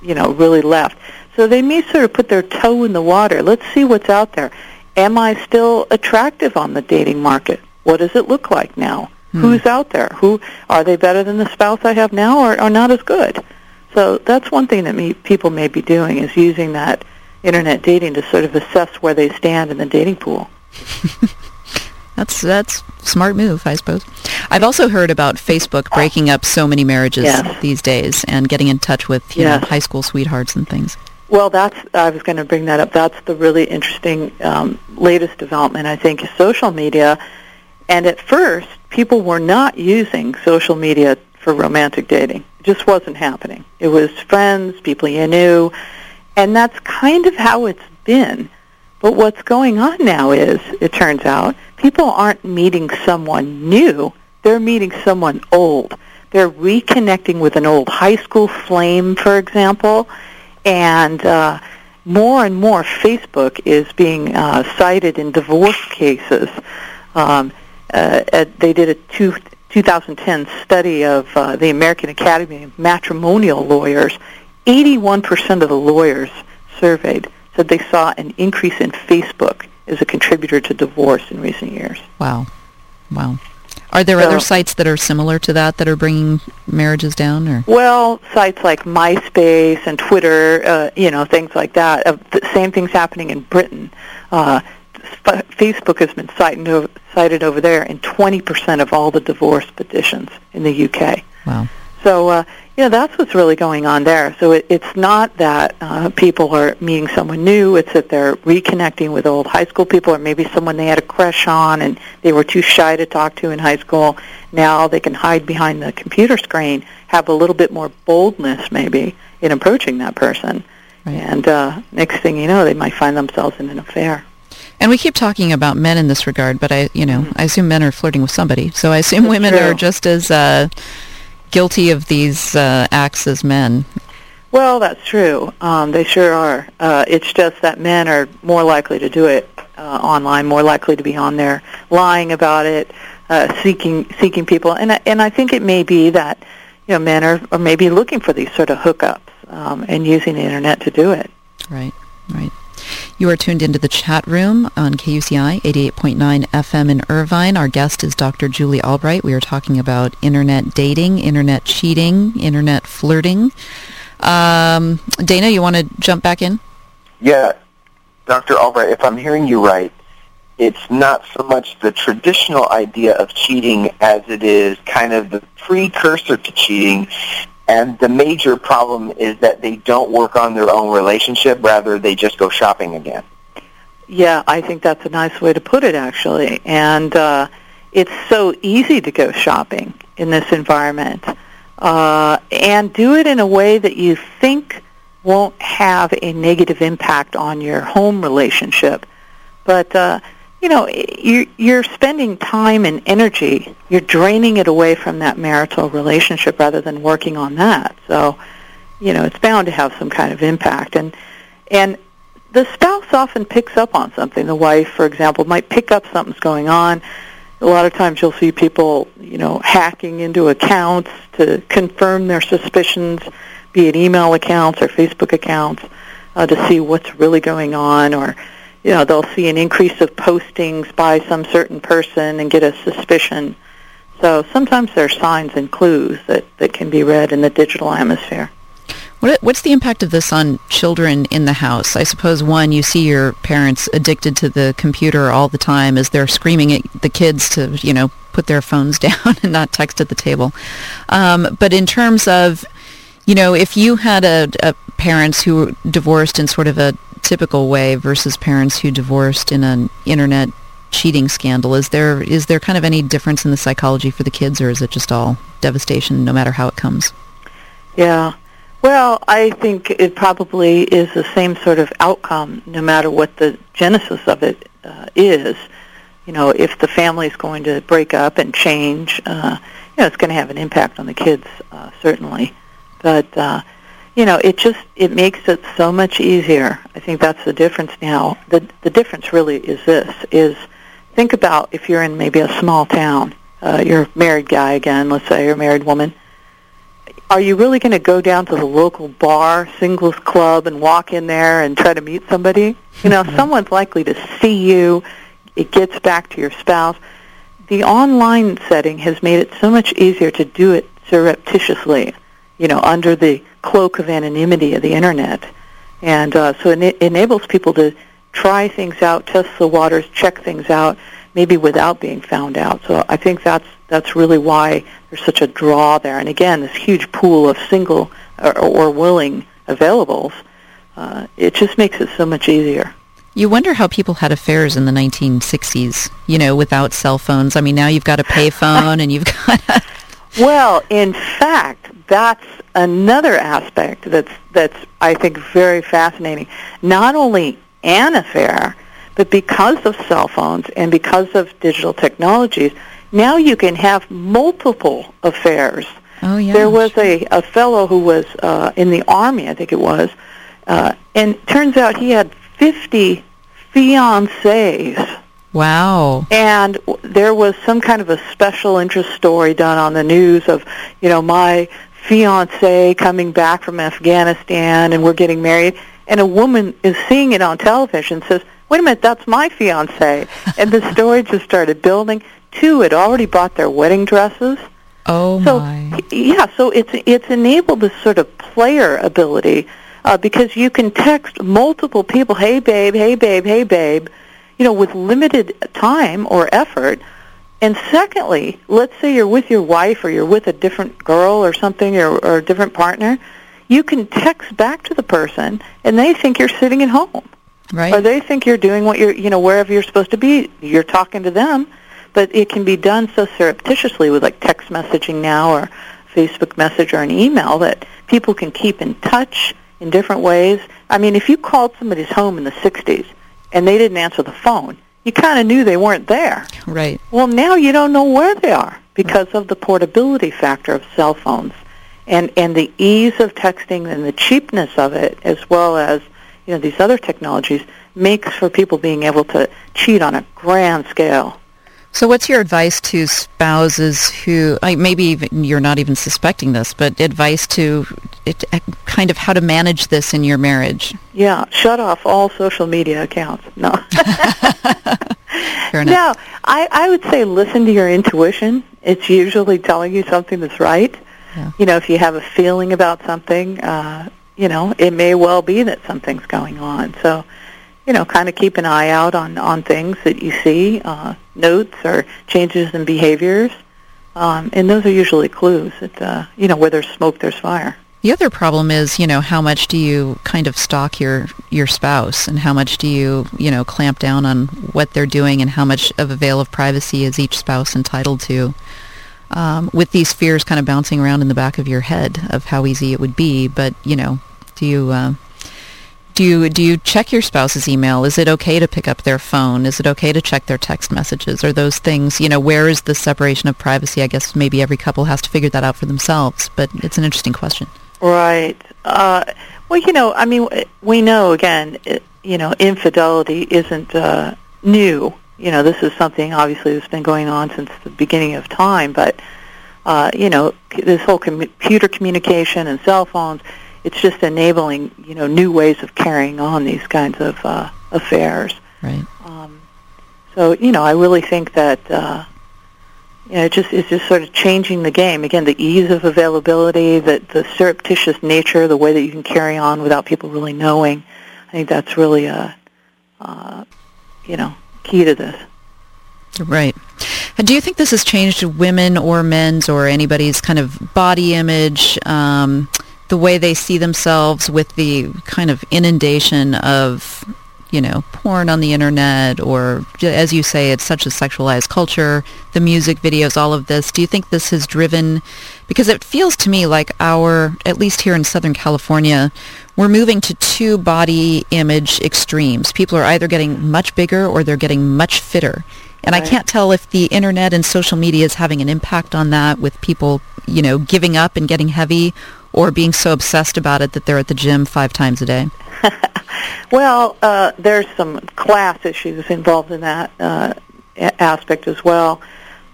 you know, really left. So they may sort of put their toe in the water. Let's see what's out there. Am I still attractive on the dating market? What does it look like now? Hmm. Who's out there? Who are they better than the spouse I have now, or, or not as good? So that's one thing that me, people may be doing is using that internet dating to sort of assess where they stand in the dating pool. That's that's smart move, I suppose. I've also heard about Facebook breaking up so many marriages yes. these days and getting in touch with you yes. know, high school sweethearts and things. Well, that's I was going to bring that up. That's the really interesting um, latest development. I think is social media, and at first people were not using social media for romantic dating. It just wasn't happening. It was friends, people you knew, and that's kind of how it's been. But what's going on now is, it turns out, people aren't meeting someone new. They're meeting someone old. They're reconnecting with an old high school flame, for example and uh, more and more Facebook is being uh, cited in divorce cases. Um, uh, at, they did a two, 2010 study of uh, the American Academy of Matrimonial Lawyers. 81% of the lawyers surveyed said they saw an increase in Facebook as a contributor to divorce in recent years. Wow. Wow. Are there So- other sites that are similar to that that are bringing marriages down or Well, sites like MySpace and Twitter, uh, you know, things like that. Uh, the same thing's happening in Britain. Uh, Facebook has been cited over, cited over there in 20% of all the divorce petitions in the UK. wow. So, uh, you know, that's what's really going on there. So it, it's not that uh, people are meeting someone new. It's that they're reconnecting with old high school people or maybe someone they had a crush on and they were too shy to talk to in high school. Now they can hide behind the computer screen, have a little bit more boldness maybe in approaching that person. Right. And uh, next thing you know, they might find themselves in an affair. And we keep talking about men in this regard, but I, you know, Mhm. I assume men are flirting with somebody. So I assume That's women true. are just as uh, guilty of these uh, acts as men. Well, that's true. Um, they sure are. Uh, it's just that men are more likely to do it uh, online, more likely to be on there lying about it, uh, seeking seeking people, and I- and I think it may be that you know men are, are maybe looking for these sort of hookups um, and using the internet to do it. Right, right. You are tuned into the chat room on KUCI 88.9 FM in Irvine. Our guest is Dr. Julie Albright. We are talking about internet dating, internet cheating, internet flirting. Um, Dana, you want to jump back in? Yeah, Dr. Albright, if I'm hearing you right, it's not so much the traditional idea of cheating as it is kind of the precursor to cheating. And the major problem is that they don't work on their own relationship, rather they just go shopping again. Yeah, I think that's a nice way to put it, actually. And uh, it's so easy to go shopping in this environment uh, and do it in a way that you think won't have a negative impact on your home relationship. But, uh, you know, you're, you're spending time and energy. You're draining it away from that marital relationship rather than working on that. So, you know, it's bound to have some kind of impact. And, and the spouse often picks up on something. The wife, for example, might pick up something's going on. A lot of times you'll see people, you know, hacking into accounts to confirm their suspicions, be it email accounts or Facebook accounts, uh, to see what's really going on or you know, they'll see an increase of postings by some certain person and get a suspicion. So sometimes there are signs and clues that, that can be read in the digital atmosphere. What, what's the impact of this on children in the house? I suppose one, you see your parents addicted to the computer all the time as they're screaming at the kids to, you know, put their phones down and not text at the table. Um, but in terms of, you know, if you had a, a parents who were divorced in sort of a typical way versus parents who divorced in an internet cheating scandal, is there is there kind of any difference in the psychology for the kids, or is it just all devastation no matter how it comes? Yeah. Well, I think it probably is the same sort of outcome no matter what the genesis of it uh, is. You know, if the family is going to break up and change, uh, you know, it's going to have an impact on the kids, uh, certainly. But, uh, you know, it just, it makes it so much easier. I think that's the difference now. The, the difference really is this, is think about if you're in maybe a small town, uh, you're a married guy again, let's say you're a married woman, are you really going to go down to the local bar, singles club, and walk in there and try to meet somebody? You know, someone's likely to see you. It gets back to your spouse. The online setting has made it so much easier to do it surreptitiously, you know, under the cloak of anonymity of the internet. And uh, so it enables people to try things out, test the waters, check things out, maybe without being found out. So I think that's that's really why there's such a draw there. And again, this huge pool of single or, or willing availables, uh, it just makes it so much easier. You wonder how people had affairs in the 1960s, you know, without cell phones. I mean, now you've got a payphone and you've got a... Well, in fact, that's another aspect that's that's I think very fascinating. Not only an affair, but because of cell phones and because of digital technologies, now you can have multiple affairs. Oh, yeah. There was a, a fellow who was uh, in the army, I think it was, uh, and turns out he had 50 fiancées. Wow. And there was some kind of a special interest story done on the news of, you know, my fiance coming back from Afghanistan and we're getting married. and a woman is seeing it on television and says, wait a minute, that's my fiance. and the story just started building. Two had already bought their wedding dresses. Oh so, my. Yeah, so it's it's enabled this sort of player ability uh, because you can text multiple people, hey babe, hey babe, hey babe, you know, with limited time or effort. And secondly, let's say you're with your wife or you're with a different girl or something or, or a different partner, you can text back to the person and they think you're sitting at home. Right. Or they think you're doing what you're, you know, wherever you're supposed to be. You're talking to them, but it can be done so surreptitiously with like text messaging now or Facebook message or an email that people can keep in touch in different ways. I mean, if you called somebody's home in the 60s and they didn't answer the phone, you kind of knew they weren't there. Right. Well, now you don't know where they are because of the portability factor of cell phones and and the ease of texting and the cheapness of it as well as you know these other technologies makes for people being able to cheat on a grand scale. So, what's your advice to spouses who, maybe even you're not even suspecting this, but advice to it, uh, kind of how to manage this in your marriage? Yeah, shut off all social media accounts. No. Fair enough. No, I, I would say listen to your intuition. It's usually telling you something that's right. Yeah. You know, if you have a feeling about something, uh, you know, it may well be that something's going on. So, you know, kind of keep an eye out on, on things that you see, uh, notes or changes in behaviors. Um, and those are usually clues that, uh, you know, where there's smoke, there's fire. The other problem is, you know, how much do you kind of stalk your your spouse, and how much do you, you know, clamp down on what they're doing, and how much of a veil of privacy is each spouse entitled to? Um, with these fears kind of bouncing around in the back of your head of how easy it would be, but you know, do you uh, do you do you check your spouse's email? Is it okay to pick up their phone? Is it okay to check their text messages? Are those things, you know, where is the separation of privacy? I guess maybe every couple has to figure that out for themselves, but it's an interesting question. Right. Uh, well, you know, I mean, we know again, it, you know, infidelity isn't uh, new. You know, this is something obviously that's been going on since the beginning of time. But uh, you know, this whole com- computer communication and cell phones, it's just enabling you know new ways of carrying on these kinds of uh, affairs. Right. Um, so you know, I really think that uh, you know, it just it's just sort of changing the game. Again, the ease of availability, the the surreptitious nature, the way that you can carry on without people really knowing. I think that's really a, uh, you know, key to this. Right. And do you think this has changed women or men's or anybody's kind of body image, um, the way they see themselves with the kind of inundation of, you know, porn on the internet or, as you say, it's such a sexualized culture, the music videos, all of this. Do you think this has driven, because it feels to me like our, at least here in Southern California, we're moving to two body image extremes. People are either getting much bigger or they're getting much fitter. And I can't tell if the internet and social media is having an impact on that with people, you know, giving up and getting heavy or being so obsessed about it that they're at the gym five times a day. Well, uh, there's some class issues involved in that uh, aspect as well.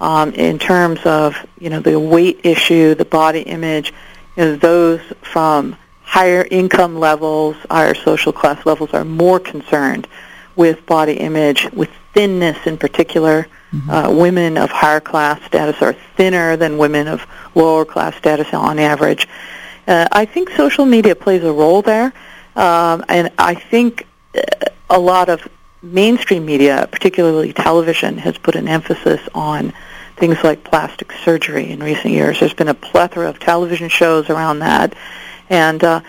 Um, in terms of you know the weight issue, the body image, you know, those from higher income levels, higher social class levels are more concerned with body image, with thinness in particular. Uh, women of higher class status are thinner than women of lower class status on average. Uh, I think social media plays a role there, um, and I think uh, a lot of mainstream media, particularly television, has put an emphasis on things like plastic surgery in recent years. There's been a plethora of television shows around that, and uh,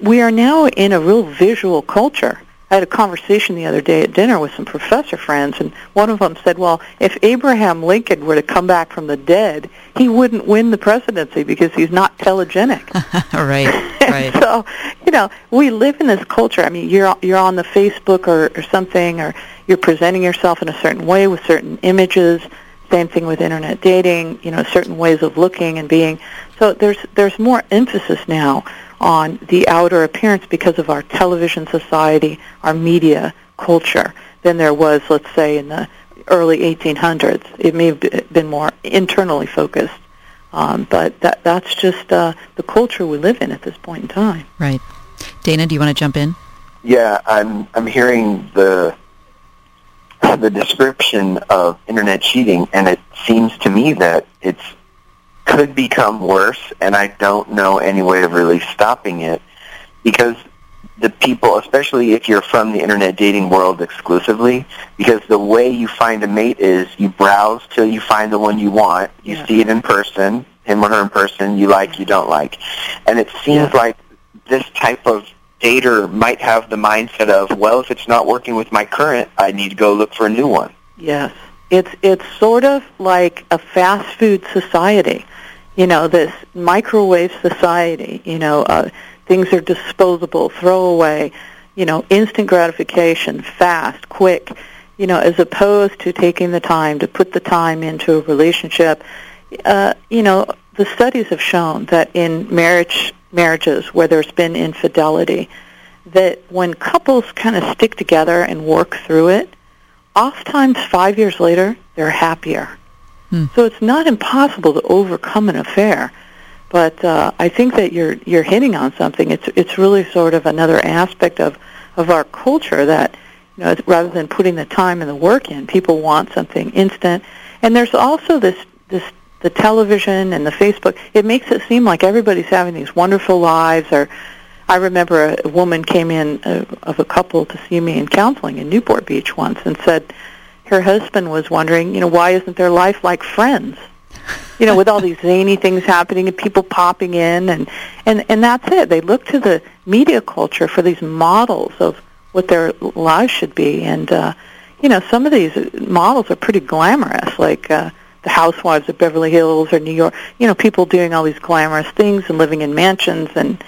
we are now in a real visual culture. I had a conversation the other day at dinner with some professor friends, and one of them said, well, if Abraham Lincoln were to come back from the dead, he wouldn't win the presidency because he's not telegenic. right, right. so, you know, we live in this culture. I mean, you're you're on the Facebook or, or something, or you're presenting yourself in a certain way with certain images. Same thing with internet dating. You know, certain ways of looking and being. So there's there's more emphasis now on the outer appearance because of our television society, our media culture, than there was, let's say, in the early 1800s. It may have been more internally focused. Um, but that that's just uh, the culture we live in at this point in time. Right. Dana, do you want to jump in? Yeah, I'm I'm hearing the the description of internet cheating, and it seems to me that it's could become worse, and I don't know any way of really stopping it because the people, especially if you're from the internet dating world exclusively, because the way you find a mate is you browse till you find the one you want. You Yeah. see it in person, him or her in person. You like, you don't like, and it seems Yeah. like this type of dater might have the mindset of, well, if it's not working with my current, I need to go look for a new one. Yes. It's it's sort of like a fast food society. You know, this microwave society, you know, uh, things are disposable, throwaway, you know, instant gratification, fast, quick, you know, as opposed to taking the time to put the time into a relationship. Uh, you know, the studies have shown that in marriage marriages where there's been infidelity, that when couples kind of stick together and work through it, oftentimes five years later, they're happier. Hmm. So it's not impossible to overcome an affair. But uh, I think that you're you're hitting on something. It's it's really sort of another aspect of of our culture that you know rather than putting the time and the work in, people want something instant. And there's also this this the television and the Facebook. It makes it seem like everybody's having these wonderful lives. Or I remember a woman came in uh, of a couple to see me in counseling in Newport Beach once and said her husband was wondering, you know, why isn't their life like Friends? You know, with all these zany things happening and people popping in, and and and that's it. They look to the media culture for these models of what their lives should be, and uh, you know, some of these models are pretty glamorous, like. uh the housewives of Beverly Hills or New York, you know, people doing all these glamorous things and living in mansions and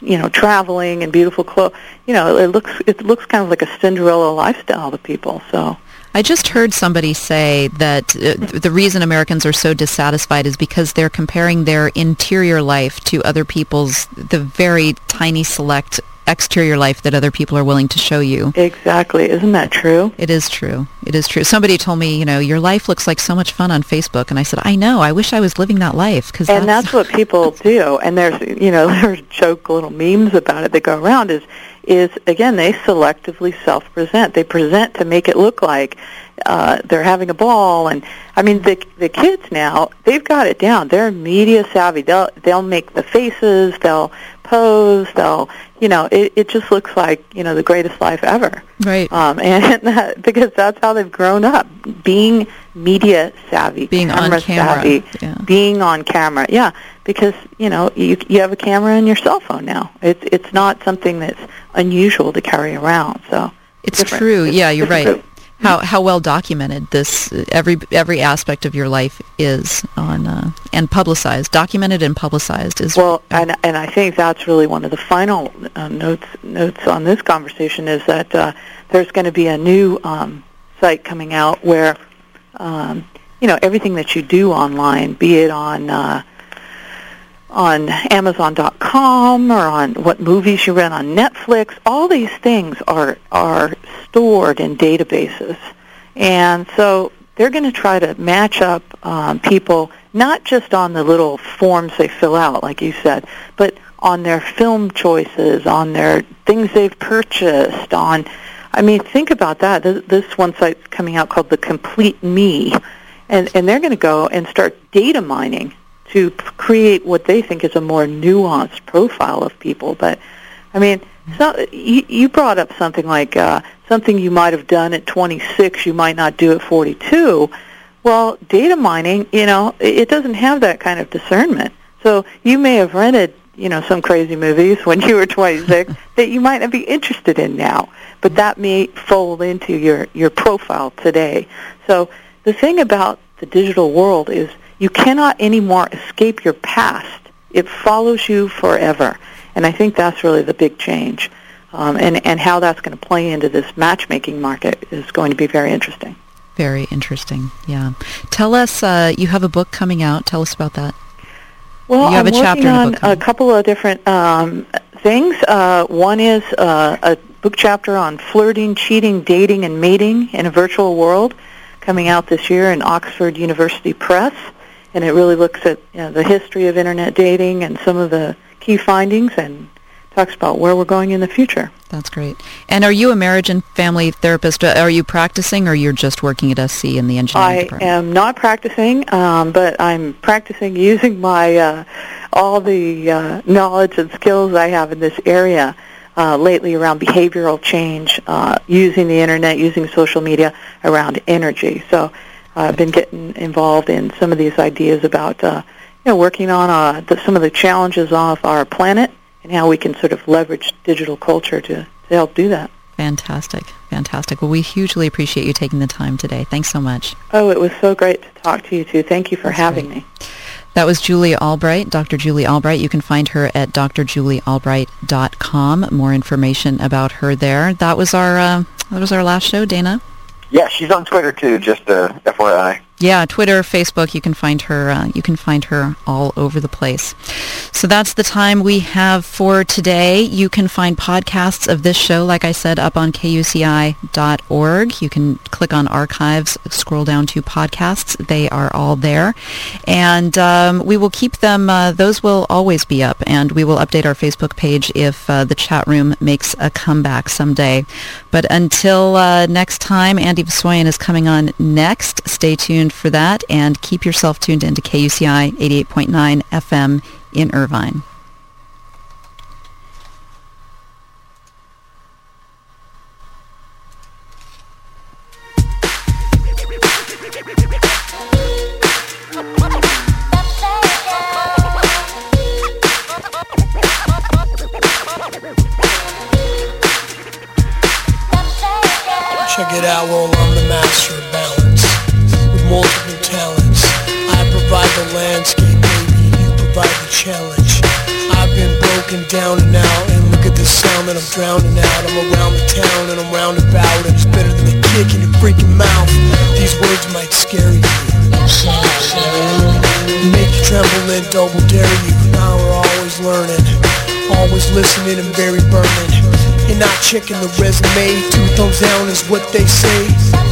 you know, traveling and beautiful clothes. You know, it looks it looks kind of like a Cinderella lifestyle to people. So I just heard somebody say that uh, the reason Americans are so dissatisfied is because they're comparing their interior life to other people's, the very tiny select exterior life that other people are willing to show you. exactly, isn't that true? It is true. It is true. Somebody told me, you know, your life looks like so much fun on Facebook, and I said, I know. I wish I was living that life because And that's what people do. And there's you know there's joke little memes about it that go around. Is is again they selectively self present. They present to make it look like uh, they're having a ball. And I mean the the kids now they've got it down. They're media savvy. They'll they'll make the faces. They'll pose. They'll you know it it just looks like you know the greatest life ever. right. Um, and that, because that's how they've grown up, being media savvy, Being on camera camera, savvy, yeah. being on camera. Yeah, because you know you you have a camera in your cell phone now. It's it's not something that's unusual to carry around. So It's different. true. It's yeah, you're right. How how well documented this every every aspect of your life is on uh, and publicized, documented and publicized is Well, and and I think that's really one of the final uh, notes notes on this conversation is that uh, there's going to be a new um, site coming out where um, you know everything that you do online, be it on uh, on Amazon.com or on what movies you rent on Netflix, all these things are are stored in databases, and so they're going to try to match up um, people not just on the little forms they fill out, like you said, but on their film choices, on their things they've purchased, on I mean, think about that. This, one site's coming out called The Complete Me, and and they're going to go and start data mining to create what they think is a more nuanced profile of people. But I mean, so you, you brought up something like uh, something you might have done at 26, you might not do at 42. Well, data mining, you know, it doesn't have that kind of discernment. So you may have rented, you know, some crazy movies when you were 26 that you might not be interested in now, but that may fold into your your profile today. So the thing about the digital world is you cannot anymore escape your past. It follows you forever, and I think that's really the big change. Um, and and how that's going to play into this matchmaking market is going to be very interesting. very interesting. Yeah. Tell us, uh, you have a book coming out. Tell us about that. Well, You have I'm a chapter working on book a couple of different um, things. Uh, one is uh, a book chapter on flirting, cheating, dating, and mating in a virtual world, coming out this year in Oxford University Press, and it really looks at you know, the history of internet dating and some of the key findings and talks about where we're going in the future. That's great. And are you a marriage and family therapist? Uh, Are you practicing or you're just working at SC in the engineering program? I department? am not practicing, um, but I'm practicing using my uh, all the uh, knowledge and skills I have in this area uh, lately around behavioral change, uh, using the internet, using social media around energy. So uh, I've been getting involved in some of these ideas about uh, you know working on uh, the, some of the challenges of our planet and how we can sort of leverage digital culture to, to help do that. Fantastic. Fantastic. Well, we hugely appreciate you taking the time today. Thanks so much. Oh, it was so great to talk to you too. Thank you for That's having great. me. That was Julie Albright, Dr. Julie Albright. You can find her at drjuliealbright.com. More information about her there. That was our uh, that was our last show, Dana. Yeah, she's on Twitter too, just uh, FYI. Yeah, Twitter, Facebook, you can find her uh, you can find her all over the place. So that's the time we have for today. You can find podcasts of this show like I said up on kuci.org. You can click on archives, scroll down to podcasts. They are all there. And um, we will keep them uh, those will always be up and we will update our Facebook page if uh, the chat room makes a comeback someday. But until uh, next time, Andy Vasoyan is coming on next. Stay tuned for that and keep yourself tuned into KUCI 88.9 FM in Irvine. Check it out, well, I'm the master of balance with multiple talents. I provide the landscape, baby, you provide the challenge. I've been broken down and out, and look at the sound that I'm drowning out. I'm around the town and I'm roundabout, and it's better than a kick in your freaking mouth. These words might scare you, make you tremble and double dare you. Now we're always learning, always listening and very burning. You're not checking the resume, two thumbs down is what they say.